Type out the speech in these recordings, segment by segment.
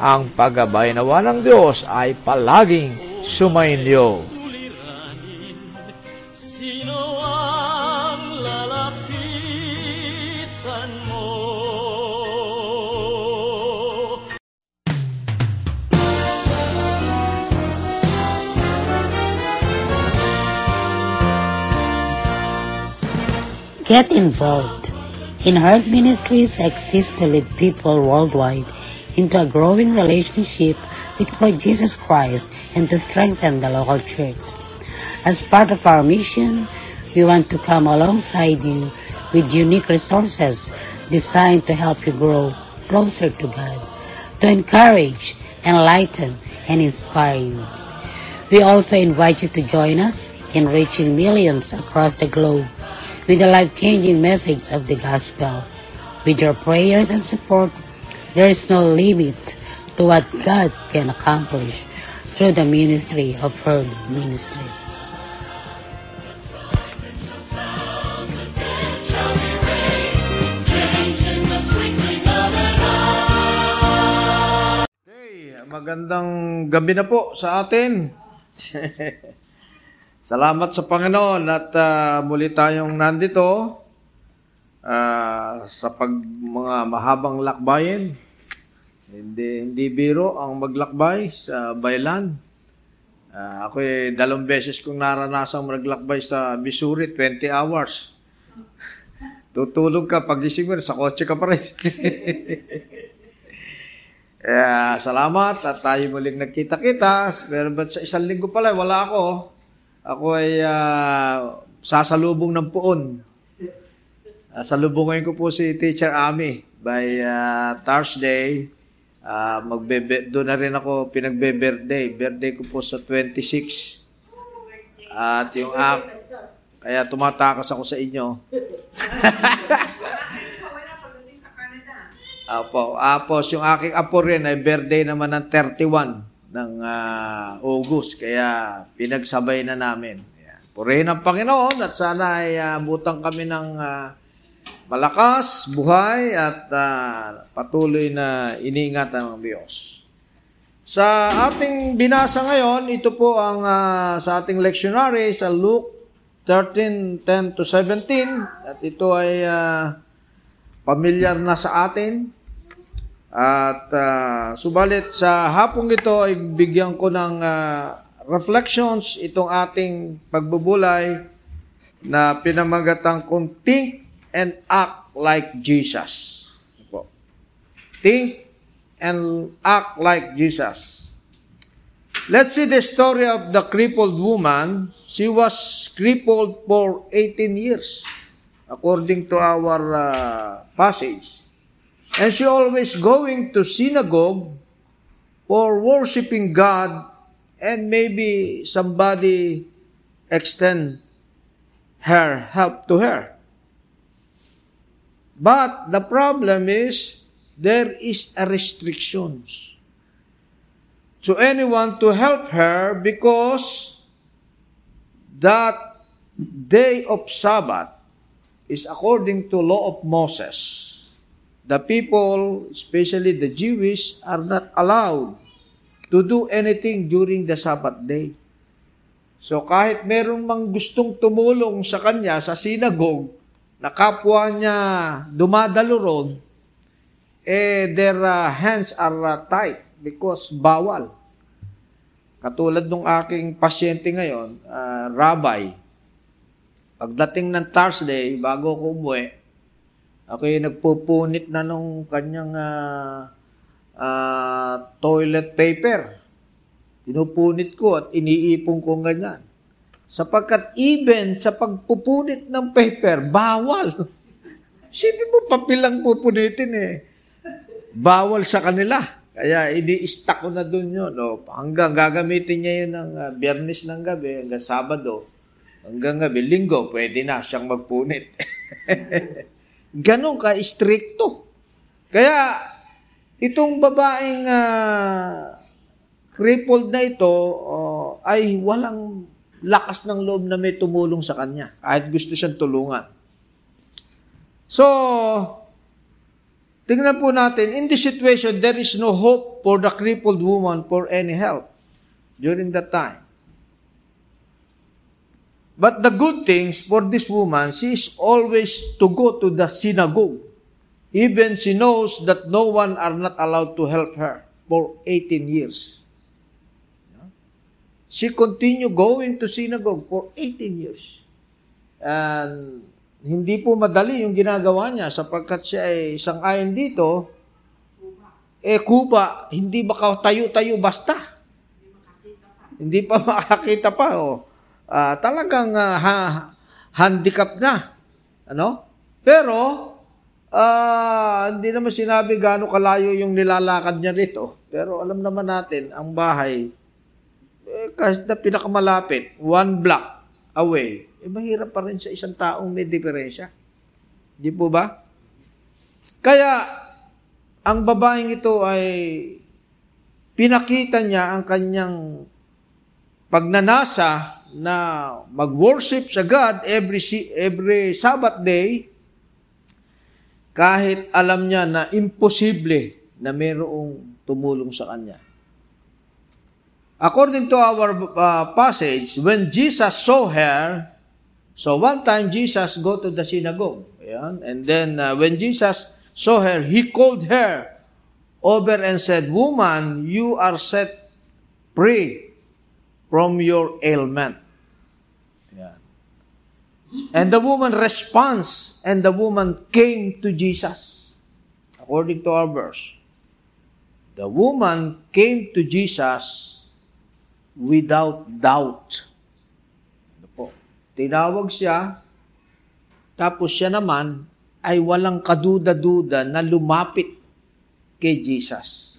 ang paggabay nawa ng Diyos ay palaging sumainyo. Sino ang lalapitan mo? Get involved. In Heart Ministries exists to lead people worldwide into a growing relationship with Jesus Christ and to strengthen the local church. As part of our mission, we want to come alongside you with unique resources designed to help you grow closer to God, to encourage, enlighten, and inspire you. We also invite you to join us in reaching millions across the globe with the life-changing message of the gospel. With your prayers and support, there is no limit to what God can accomplish through the ministry of her ministries. Hey, magandang gabi na po sa atin. Salamat sa Panginoon at ah, muli tayong nandito ah, sa pag mga mahabang lakbayin. Hindi hindi biro ang maglakbay sa Baylan. Ah, ako ay dalawang beses kong naranasang maglakbay sa Missouri, 20 hours. Tutulog ka, pagising mo, sa kotse ka pa rin. Kaya salamat at tayo muling nagkita-kita. Pero ba't sa isang linggo pala, wala ako. Ako ay ah, sasalubong ng puon. Uh, salubungin ko po si Teacher Ami by ah, Thursday. Uh, magbebe doon na rin ako pinagbe-birthday. Birthday ko po sa 26. At yung ak kaya tumatakas ako sa inyo. Apo, apos yung aking apo rin ay birthday naman ng 31 ng ah, August. Kaya pinagsabay na namin. Purihin ang Panginoon at sana ay ah, butang kami ng ah, malakas, buhay at ah, patuloy na iniingatan ng Diyos. Sa ating binasa ngayon, ito po ang ah, sa ating lectionary sa Luke 13:10 to 17 at ito ay ah, pamilyar na sa atin. At ah, subalit sa hapong ito ay bigyan ko ng ah, reflections itong ating pagbubulay na pinamagatang kung think and act like Jesus. Po. Think and act like Jesus. Let's see the story of the crippled woman. She was crippled for 18 years, according to our uh, passage. And she always going to synagogue for worshiping God and maybe somebody extend her help to her. But the problem is there is a restrictions to anyone to help her because that day of Sabbath is according to law of Moses. The people, especially the Jewish, are not allowed to do anything during the Sabbath day. So kahit merong mang gustong tumulong sa kanya sa synagogue, na kapwa niya dumadalo ron, eh their uh, hands are uh, tied because bawal. Katulad nung aking pasyente ngayon, uh, rabbi, pagdating ng Thursday, bago ko umuwi, yung nagpupunit na nung kanyang uh, uh, toilet paper. Pinupunit ko at iniipon ko ganyan. Sapagkat even sa pagpupunit ng paper, bawal. Sipin mo, papilang pupunitin eh. Bawal sa kanila. Kaya ini-stack ko na dun yun. No? Hanggang gagamitin niya yun ng uh, biyernes ng gabi, hanggang Sabado, hanggang gabi, linggo, pwede na siyang magpunit. Ganon ka, stricto. Kaya, itong babaeng uh, crippled na ito, uh, ay walang lakas ng loob na may tumulong sa kanya. Kahit gusto siyang tulungan. So, tingnan po natin, in this situation, there is no hope for the crippled woman for any help during that time. But the good things for this woman, she is always to go to the synagogue. Even she knows that no one are not allowed to help her for 18 years. She continued going to synagogue for 18 years. And hindi po madali yung ginagawa niya sapagkat siya ay isang ayon dito, eh kuba, hindi baka tayo-tayo basta. Hindi pa makakita pa. Oh uh, talagang uh, ha, handicap na. Ano? Pero, uh, hindi naman sinabi gaano kalayo yung nilalakad niya rito. Pero alam naman natin, ang bahay, eh, kahit na pinakamalapit, one block away, eh, mahirap pa rin sa isang taong may diferensya. Di po ba? Kaya, ang babaeng ito ay pinakita niya ang kanyang pagnanasa na mag-worship sa God every every Sabbath day kahit alam niya na imposible na mayroong tumulong sa kanya. According to our uh, passage, when Jesus saw her, so one time Jesus go to the synagogue, ayan, and then uh, when Jesus saw her, he called her over and said, Woman, you are set free from your ailment. Yan. And the woman responds, and the woman came to Jesus. According to our verse. The woman came to Jesus without doubt. Ano po? Tinawag siya, tapos siya naman ay walang kaduda-duda na lumapit kay Jesus.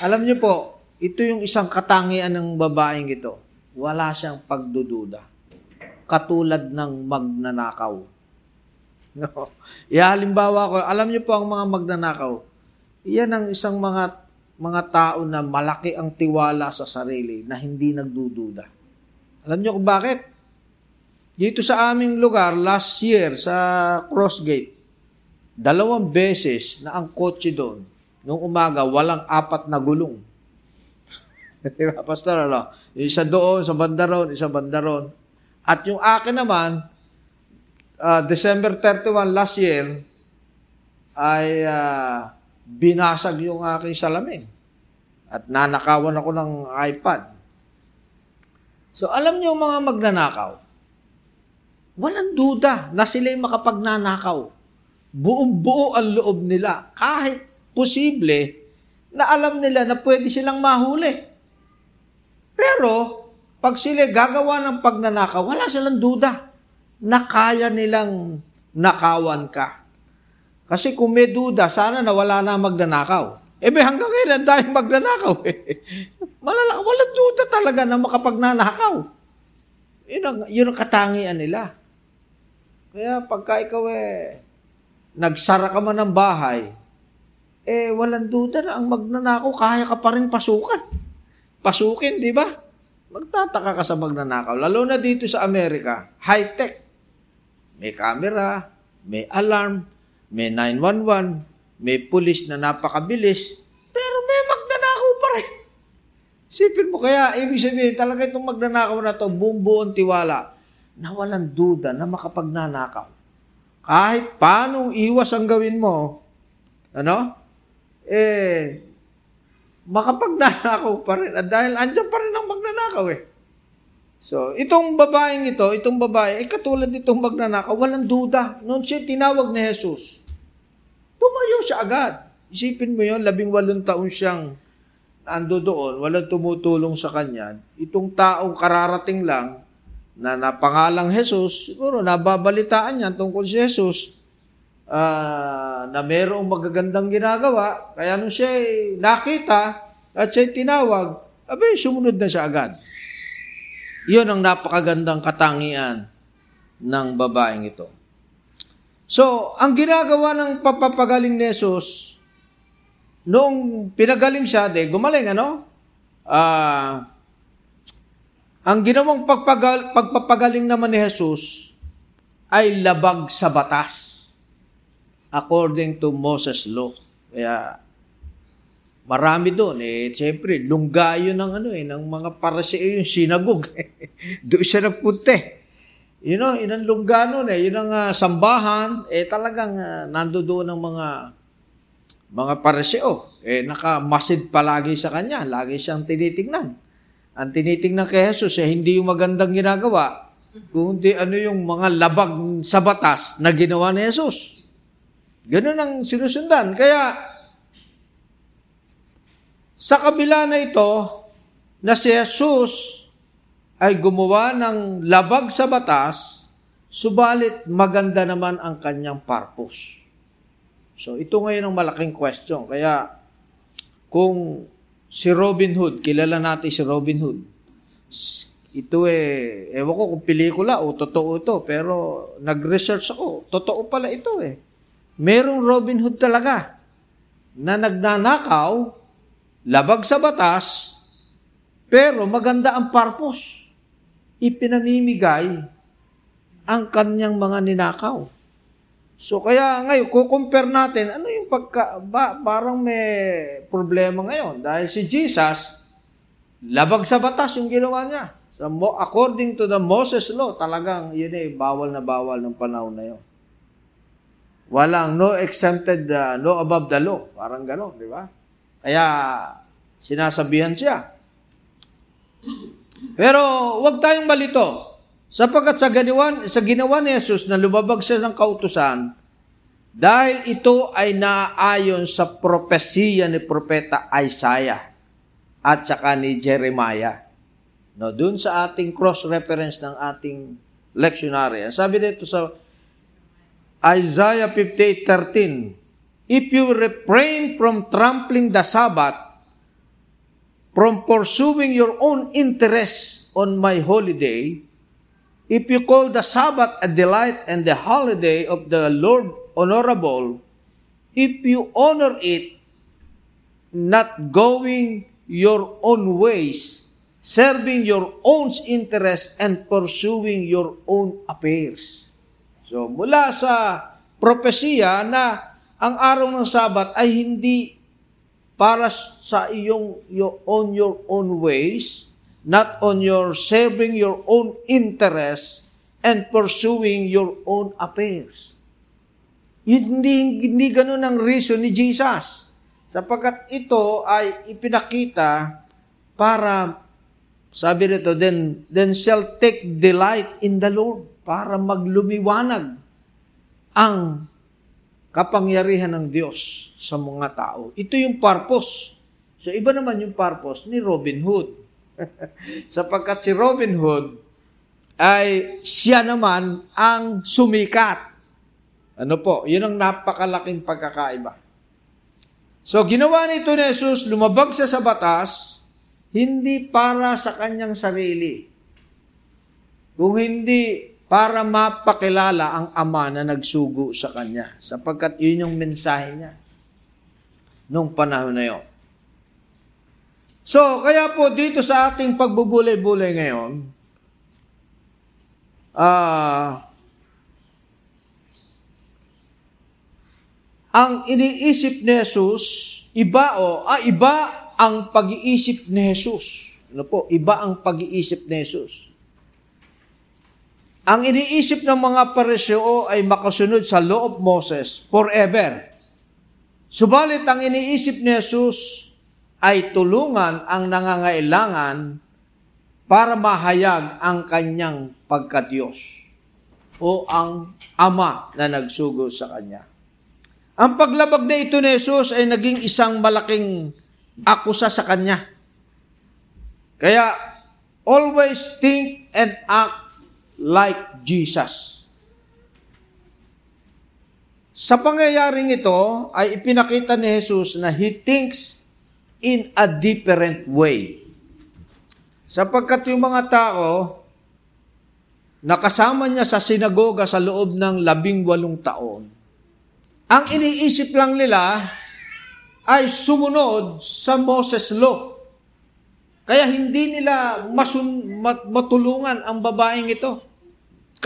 Alam niyo po, ito yung isang katangian ng babaeng ito. Wala siyang pagdududa. Katulad ng magnanakaw. No? Ihalimbawa ko, alam niyo po ang mga magnanakaw, yan ang isang mga mga tao na malaki ang tiwala sa sarili na hindi nagdududa. Alam niyo kung bakit? Dito sa aming lugar, last year sa Crossgate, dalawang beses na ang kotse doon, nung umaga, walang apat na gulong. Di ba, Pastor, ano? Isa doon, sa banda ron, isa banda ron. At yung akin naman, uh, December 31 last year, ay uh, binasag yung aking salamin. At nanakawan ako ng iPad. So, alam niyo mga magnanakaw, walang duda na sila yung makapagnanakaw. Buong-buo ang loob nila. Kahit posible na alam nila na pwede silang mahuli. Pero, pag sila gagawa ng pagnanakaw, wala silang duda na kaya nilang nakawan ka. Kasi kung may duda, sana na wala na magnanakaw. Eh, may hanggang ang dahil magnanakaw. Eh. Malala, walang duda talaga na makapagnanakaw. Yun ang, yun ang katangian nila. Kaya pagka ikaw eh, nagsara ka man ng bahay, eh, walang duda na ang magnanakaw, kaya ka pa rin pasukan pasukin, di ba? Magtataka ka sa magnanakaw. Lalo na dito sa Amerika, high-tech. May camera, may alarm, may 911, may pulis na napakabilis, pero may magnanakaw pa rin. Sipin mo kaya, ibig sabihin, talaga itong magnanakaw na to, buong tiwala, na walang duda na makapagnanakaw. Kahit paanong iwas ang gawin mo, ano? Eh, makapagnanakaw pa rin. At dahil andyan pa rin ang magnanakaw eh. So, itong babaeng ito, itong babae, ay katulad itong magnanakaw, walang duda. Noon siya tinawag ni Jesus, tumayo siya agad. Isipin mo yon labing walong taon siyang ando doon, walang tumutulong sa kanya. Itong taong kararating lang, na napangalang Jesus, siguro nababalitaan niya tungkol si Jesus, uh, na mayroong magagandang ginagawa, kaya nung siya nakita at siya tinawag, abay, sumunod na siya agad. Iyon ang napakagandang katangian ng babaeng ito. So, ang ginagawa ng papapagaling ni Jesus, noong pinagaling siya, de, gumaling, ano? Ah, ang ginawang pagpagal, pagpapagaling naman ni Jesus ay labag sa batas according to Moses law. Kaya marami doon eh siyempre lunggayo ng ano eh ng mga pariseo yung sinagog. doon siya nagpunta. eh. You know, yun ang lungga nun eh. Yun ang ah, sambahan, eh talagang uh, nandoon ang mga mga pariseo. Eh nakamasid palagi sa kanya. Lagi siyang tinitingnan. Ang tinitingnan kay Jesus eh hindi yung magandang ginagawa, kundi ano yung mga labag sa batas na ginawa ni Jesus. Ganun ang sinusundan. Kaya, sa kabila na ito, na si Jesus ay gumawa ng labag sa batas, subalit maganda naman ang kanyang purpose. So, ito ngayon ang malaking question. Kaya, kung si Robin Hood, kilala natin si Robin Hood, ito eh, ewan ko kung pelikula o totoo ito, pero nag-research ako, totoo pala ito eh. Merong Robin Hood talaga na nagnanakaw, labag sa batas, pero maganda ang purpose. Ipinamimigay ang kanyang mga ninakaw. So kaya ngayon, kukumpare natin, ano yung pagka, ba, parang may problema ngayon. Dahil si Jesus, labag sa batas yung ginawa niya. So, according to the Moses law, talagang yun eh, bawal na bawal ng panahon na yun. Walang no exempted, uh, no above the law. Parang gano'n, di ba? Kaya sinasabihan siya. Pero wag tayong malito. Sapagkat sa ginawa, sa ginawa ni Jesus na lumabag siya ng kautusan, dahil ito ay naayon sa propesiya ni Propeta Isaiah at saka ni Jeremiah. No, dun sa ating cross-reference ng ating lectionary. Sabi dito sa Isaiah 58:13, If you refrain from trampling the Sabbath, from pursuing your own interests on my holy day, if you call the Sabbath a delight and the holiday of the Lord honorable, if you honor it, not going your own ways, serving your own interests and pursuing your own affairs. So mula sa propesiya na ang araw ng Sabat ay hindi para sa iyong your, on your own ways, not on your serving your own interests and pursuing your own affairs. Hindi, hindi ganun ang reason ni Jesus. Sapagkat ito ay ipinakita para, sabi nito, then, then shall take delight in the Lord para maglumiwanag ang kapangyarihan ng Diyos sa mga tao. Ito yung purpose. So, iba naman yung purpose ni Robin Hood. Sapagkat si Robin Hood ay siya naman ang sumikat. Ano po? Yun ang napakalaking pagkakaiba. So, ginawa nito ni Jesus, lumabag siya sa batas, hindi para sa kanyang sarili. Kung hindi para mapakilala ang ama na nagsugo sa kanya. Sapagkat yun yung mensahe niya nung panahon na yon. So, kaya po dito sa ating pagbubulay-bulay ngayon, ah, ang iniisip ni Jesus, iba o, ah, iba ang pag-iisip ni Jesus. Ano po? Iba ang pag-iisip ni Jesus. Ang iniisip ng mga paresyo ay makasunod sa of Moses forever. Subalit ang iniisip ni Jesus ay tulungan ang nangangailangan para mahayag ang kanyang pagkadiyos o ang ama na nagsugo sa kanya. Ang paglabag na ito ni Jesus ay naging isang malaking akusa sa kanya. Kaya, always think and act like Jesus. Sa pangyayaring ito ay ipinakita ni Jesus na He thinks in a different way. Sapagkat yung mga tao, nakasama niya sa sinagoga sa loob ng labing walong taon, ang iniisip lang nila ay sumunod sa Moses Law. Kaya hindi nila masun, mat, matulungan ang babaeng ito.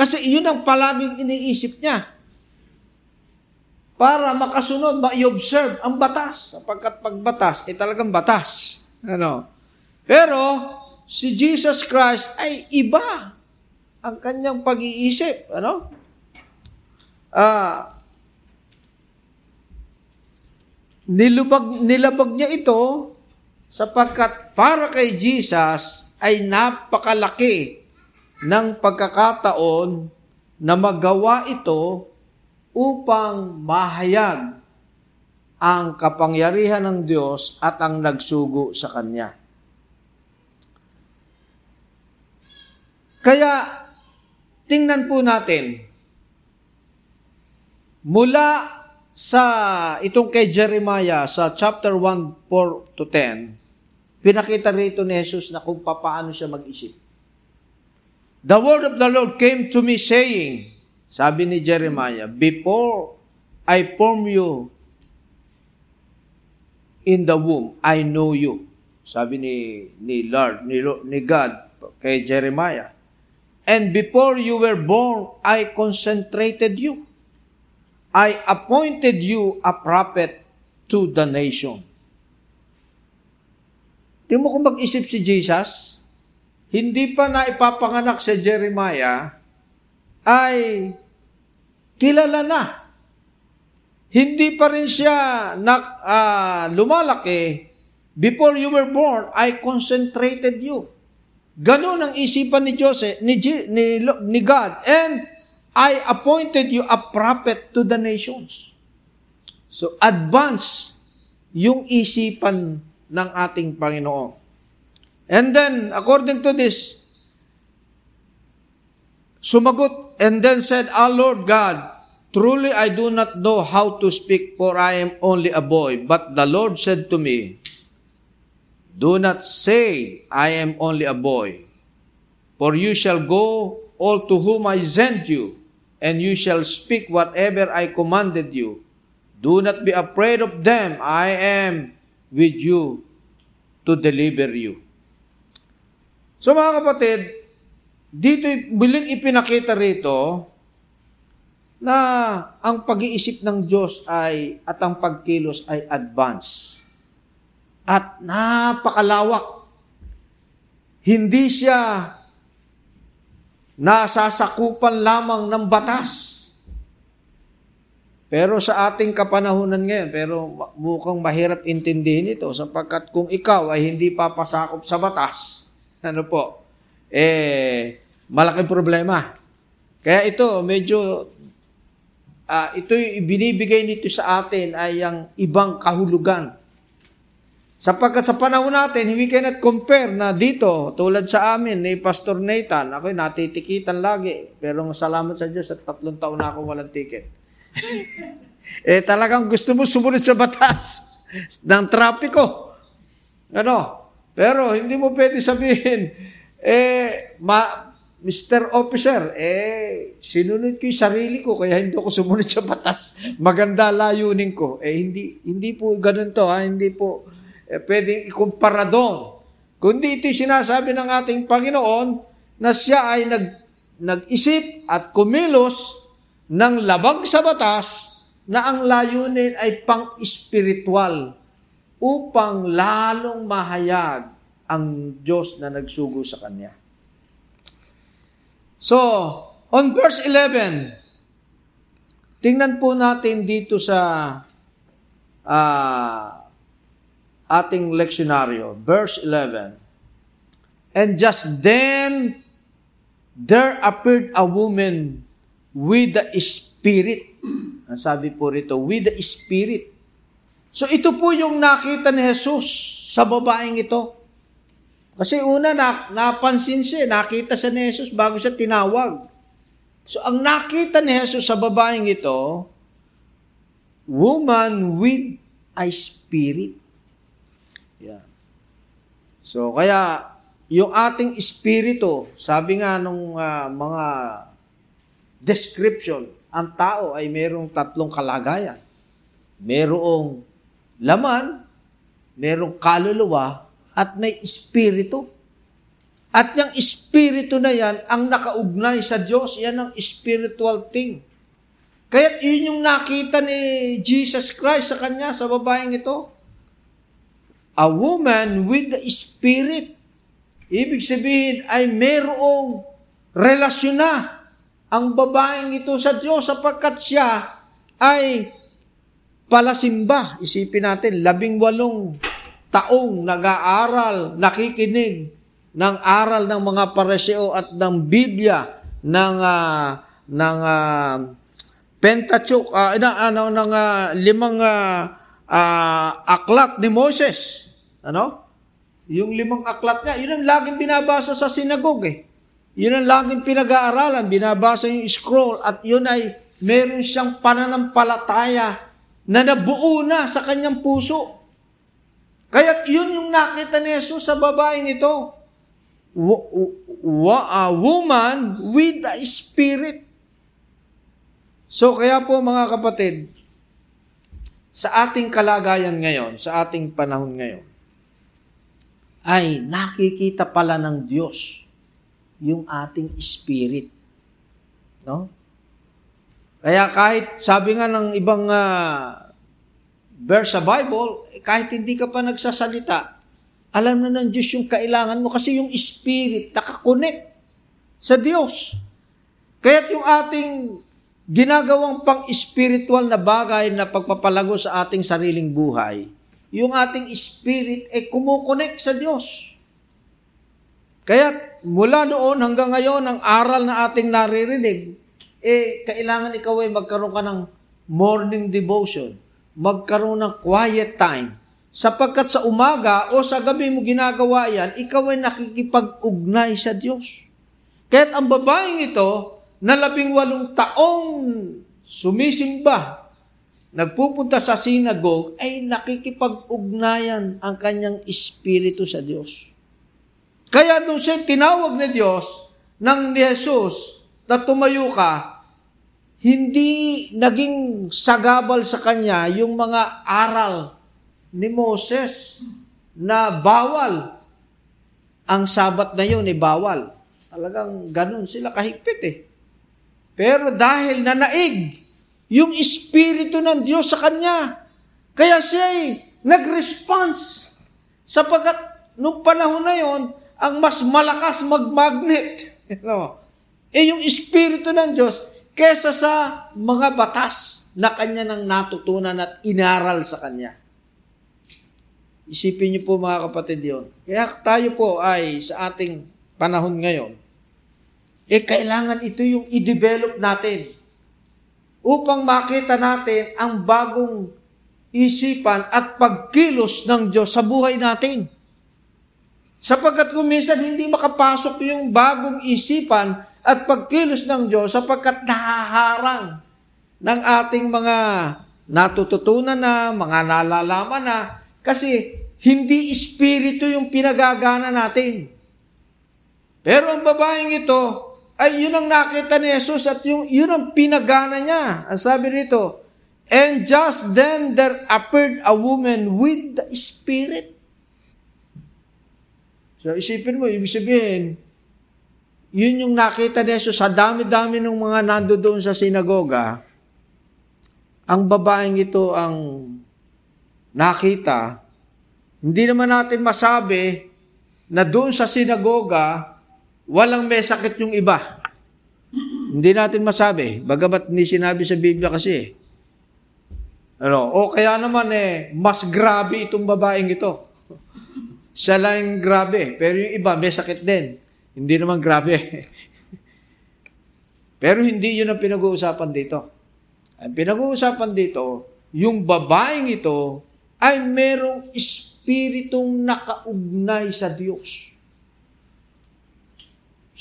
Kasi yun ang palaging iniisip niya para makasunod, ma-observe ang batas. Sapagkat pagbatas, ay talagang batas. Ano? Pero, si Jesus Christ ay iba ang kanyang pag-iisip. Ano? Ah, nilubag, nilabag niya ito sapagkat para kay Jesus ay napakalaki ng pagkakataon na magawa ito upang mahayag ang kapangyarihan ng Diyos at ang nagsugo sa Kanya. Kaya, tingnan po natin, mula sa itong kay Jeremiah sa chapter 1, 4 to 10, pinakita rito ni Jesus na kung paano siya mag-isip. The word of the Lord came to me saying, sabi ni Jeremiah, Before I form you in the womb, I know you. Sabi ni, ni Lord, ni, ni God kay Jeremiah. And before you were born, I concentrated you. I appointed you a prophet to the nation. Di mo kung mag-isip si Jesus, hindi pa na ipapanganak si Jeremiah, ay kilala na. Hindi pa rin siya na, uh, lumalaki. Before you were born, I concentrated you. Ganon ang isipan ni Joseph, ni, ni, ni God. And I appointed you a prophet to the nations. So, advance yung isipan ng ating Panginoon. And then, according to this, Sumagot and then said, Ah Lord God, truly I do not know how to speak for I am only a boy. But the Lord said to me, Do not say I am only a boy, for you shall go all to whom I send you, and you shall speak whatever I commanded you. Do not be afraid of them. I am with you to deliver you. So mga kapatid, dito muling ipinakita rito na ang pag-iisip ng Diyos ay at ang pagkilos ay advance. At napakalawak. Hindi siya nasasakupan lamang ng batas. Pero sa ating kapanahunan ngayon, pero mukhang mahirap intindihin ito sapagkat kung ikaw ay hindi papasakop sa batas, ano po, eh, malaking problema. Kaya ito, medyo, uh, ito yung binibigay nito sa atin ay ang ibang kahulugan. Sapagkat sa panahon natin, we cannot compare na dito, tulad sa amin ni Pastor Nathan, ako natitikitan lagi, pero salamat sa Diyos at tatlong taon na ako walang ticket. eh talagang gusto mo sumunod sa batas ng trapiko. Ano? Pero hindi mo pwede sabihin, eh, ma, Mr. Officer, eh, sinunod ko yung sarili ko, kaya hindi ako sumunod sa batas. Maganda layunin ko. Eh, hindi, hindi po ganun to, ha? Hindi po eh, pwedeng ikumpara doon. Kundi ito sinasabi ng ating Panginoon na siya ay nag, nag-isip at kumilos ng labag sa batas na ang layunin ay pang-espiritual upang lalong mahayag ang Diyos na nagsugo sa Kanya. So, on verse 11, tingnan po natin dito sa uh, ating leksyonaryo, verse 11. And just then, there appeared a woman with the Spirit. Sabi po rito, with the Spirit. So ito po yung nakita ni Jesus sa babaeng ito. Kasi una, na, napansin siya, nakita siya ni Jesus bago siya tinawag. So ang nakita ni Jesus sa babaeng ito woman with a spirit. Yan. So, kaya, yung ating espiritu, sabi nga nung ah, mga description, ang tao ay mayroong tatlong kalagayan. Merong laman, merong kaluluwa, at may espiritu. At yung espiritu na yan, ang nakaugnay sa Diyos, yan ang spiritual thing. Kaya yun yung nakita ni Jesus Christ sa kanya, sa babaeng ito. A woman with the spirit. Ibig sabihin ay merong relasyon na ang babaeng ito sa Diyos sapagkat siya ay palasimba. Isipin natin, labing walong taong nag-aaral, nakikinig ng aral ng mga pareseo at ng Biblia ng ah, ng ah, Pentateuch, ah, na, ano, ng ah, limang ah, ah, aklat ni Moses. Ano? Yung limang aklat niya, yun ang laging binabasa sa sinagogue eh. Yun ang laging pinag-aaralan, binabasa yung scroll at yun ay meron siyang pananampalataya na nabuo na sa kanyang puso. Kaya yun yung nakita ni Jesus sa babaeng ito. A woman with a spirit. So kaya po mga kapatid, sa ating kalagayan ngayon, sa ating panahon ngayon, ay nakikita pala ng Diyos yung ating spirit. No? Kaya kahit sabi nga ng ibang ah, verse sa Bible, kahit hindi ka pa nagsasalita, alam na ng Diyos yung kailangan mo kasi yung spirit nakakonect sa Diyos. Kaya't yung ating ginagawang pang-spiritual na bagay na pagpapalago sa ating sariling buhay, yung ating spirit ay kumukonect sa Diyos. Kaya mula noon hanggang ngayon, ang aral na ating naririnig, eh, kailangan ikaw ay magkaroon ka ng morning devotion, magkaroon ng quiet time, sapagkat sa umaga o sa gabi mo ginagawa yan, ikaw ay nakikipag-ugnay sa Diyos. Kaya't ang babaeng ito, na labing walong taong sumisimba, nagpupunta sa sinagog, ay nakikipag-ugnayan ang kanyang espiritu sa Diyos. Kaya nung siya tinawag ni Diyos, ng ni Jesus, na tumayo ka, hindi naging sagabal sa kanya yung mga aral ni Moses na bawal. Ang sabat na yun, eh, bawal. Talagang ganun sila kahigpit eh. Pero dahil nanaig yung Espiritu ng Diyos sa kanya, kaya siya ay nag-response. Sapagat nung panahon na yon, ang mas malakas mag-magnet. no? Eh yung Espiritu ng Diyos, kesa sa mga batas na kanya nang natutunan at inaral sa kanya. Isipin niyo po mga kapatid yon. Kaya tayo po ay sa ating panahon ngayon, eh kailangan ito yung i-develop natin upang makita natin ang bagong isipan at pagkilos ng Diyos sa buhay natin. Sapagkat kung minsan hindi makapasok yung bagong isipan at pagkilos ng Diyos sapagkat nahaharang ng ating mga natututunan na, mga nalalaman na, kasi hindi espiritu yung pinagagana natin. Pero ang babaeng ito, ay yun ang nakita ni Jesus at yung, yun ang pinagana niya. Ang sabi rito, And just then there appeared a woman with the Spirit. So isipin mo, ibig sabihin, yun yung nakita ni Jesus sa dami-dami ng mga nando doon sa sinagoga, ang babaeng ito ang nakita, hindi naman natin masabi na doon sa sinagoga, walang may sakit yung iba. Hindi natin masabi. Bagamat hindi sinabi sa Biblia kasi. Ano, o kaya naman eh, mas grabe itong babaeng ito. Siya lang grabe, pero yung iba may sakit din. Hindi naman grabe. pero hindi yun ang pinag-uusapan dito. Ang pinag-uusapan dito, yung babaeng ito ay merong espiritong nakaugnay sa Diyos.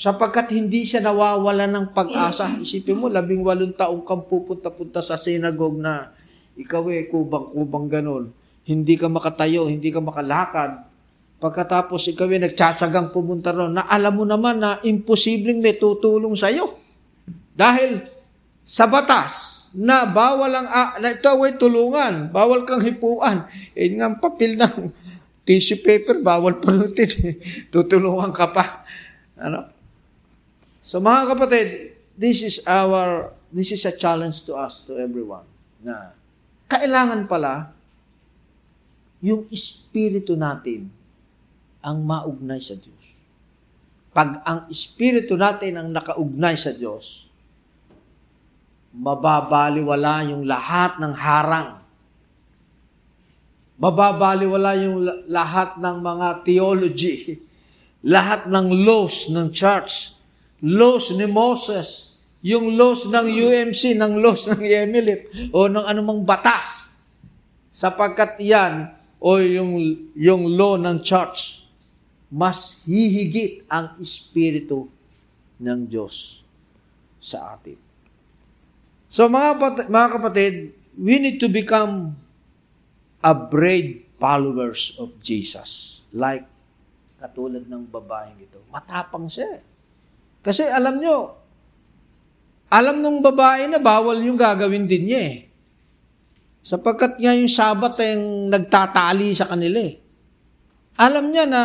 Sapagkat hindi siya nawawala ng pag-asa. Isipin mo, labing walong taong kang pupunta-punta sa sinagog na ikaw eh, kubang-kubang ganun. Hindi ka makatayo, hindi ka makalakad. Pagkatapos ikaw eh, nagtsatsagang pumunta ron, na alam mo naman na imposibleng may tutulong sa'yo. Dahil sa batas, na bawal ang, ah, na ito ay tulungan, bawal kang hipuan. Eh nga, papel ng tissue paper, bawal pulutin. Tutulungan ka pa. Ano? So mga kapatid, this is our, this is a challenge to us, to everyone, na kailangan pala yung espiritu natin ang maugnay sa Diyos. Pag ang espiritu natin ang nakaugnay sa Diyos, mababaliwala yung lahat ng harang. Mababaliwala yung la- lahat ng mga theology, lahat ng laws ng church, laws ni Moses, yung laws ng UMC, ng laws ng Emilit, o ng anumang batas. Sapagkat yan, o yung, yung law ng church, mas hihigit ang Espiritu ng Diyos sa atin. So mga, pat- mga kapatid, we need to become a brave followers of Jesus. Like katulad ng babaeng ito. Matapang siya. eh. Kasi alam nyo, alam nung babae na bawal yung gagawin din niya eh. Sapagkat nga yung sabat ay nagtatali sa kanila eh. Alam niya na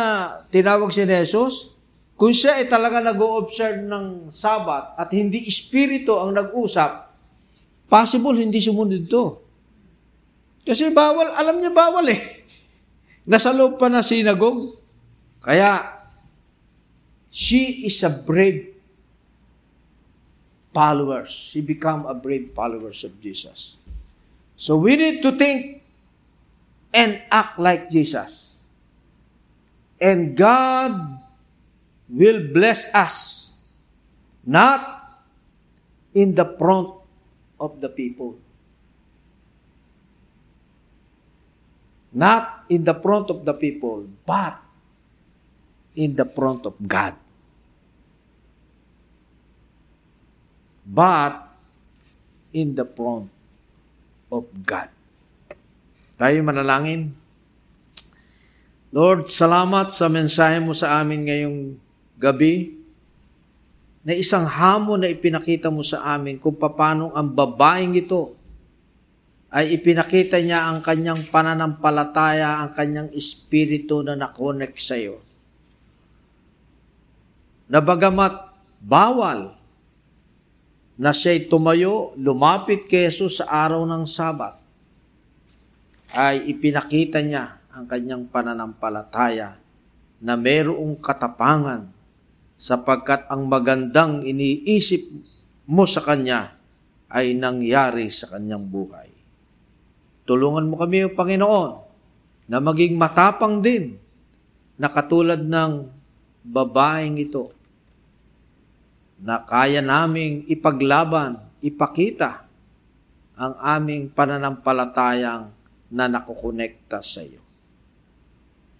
tinawag si Jesus, kung siya ay talaga nag-o-observe ng sabat at hindi espiritu ang nag-usap, possible hindi sumunod to. Kasi bawal, alam niya bawal eh. Nasa loob pa na sinagog. Kaya, she is a brave followers. She become a brave followers of Jesus. So we need to think and act like Jesus. And God will bless us, not in the front of the people. Not in the front of the people, but in the front of God. But in the front of God. Tayo manalangin. Lord, salamat sa mensahe mo sa amin ngayong gabi na isang hamon na ipinakita mo sa amin kung paano ang babaeng ito ay ipinakita niya ang kanyang pananampalataya, ang kanyang espiritu na nakonek sa iyo. Na bagamat bawal na siya'y tumayo, lumapit kay Jesus sa araw ng Sabat, ay ipinakita niya ang kanyang pananampalataya na mayroong katapangan sapagkat ang magandang iniisip mo sa kanya ay nangyari sa kanyang buhay. Tulungan mo kami, O Panginoon, na maging matapang din na katulad ng babaeng ito na kaya naming ipaglaban, ipakita ang aming pananampalatayang na nakukonekta sa iyo.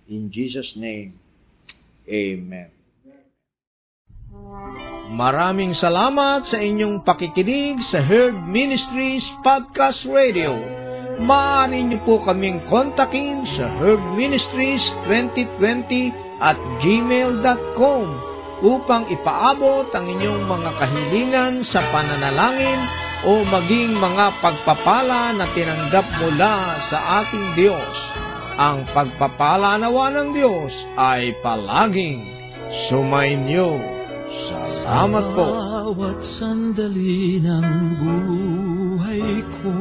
In Jesus' name, Amen. Maraming salamat sa inyong pakikinig sa Herd Ministries Podcast Radio. Maaari niyo po kaming kontakin sa Herd Ministries 2020 at gmail.com upang ipaabot ang inyong mga kahilingan sa pananalangin o maging mga pagpapala na tinanggap mula sa ating Diyos. Ang pagpapala nawa ng Diyos ay palaging sumainyo. Salamat po. Bawat sandali ng buhay ko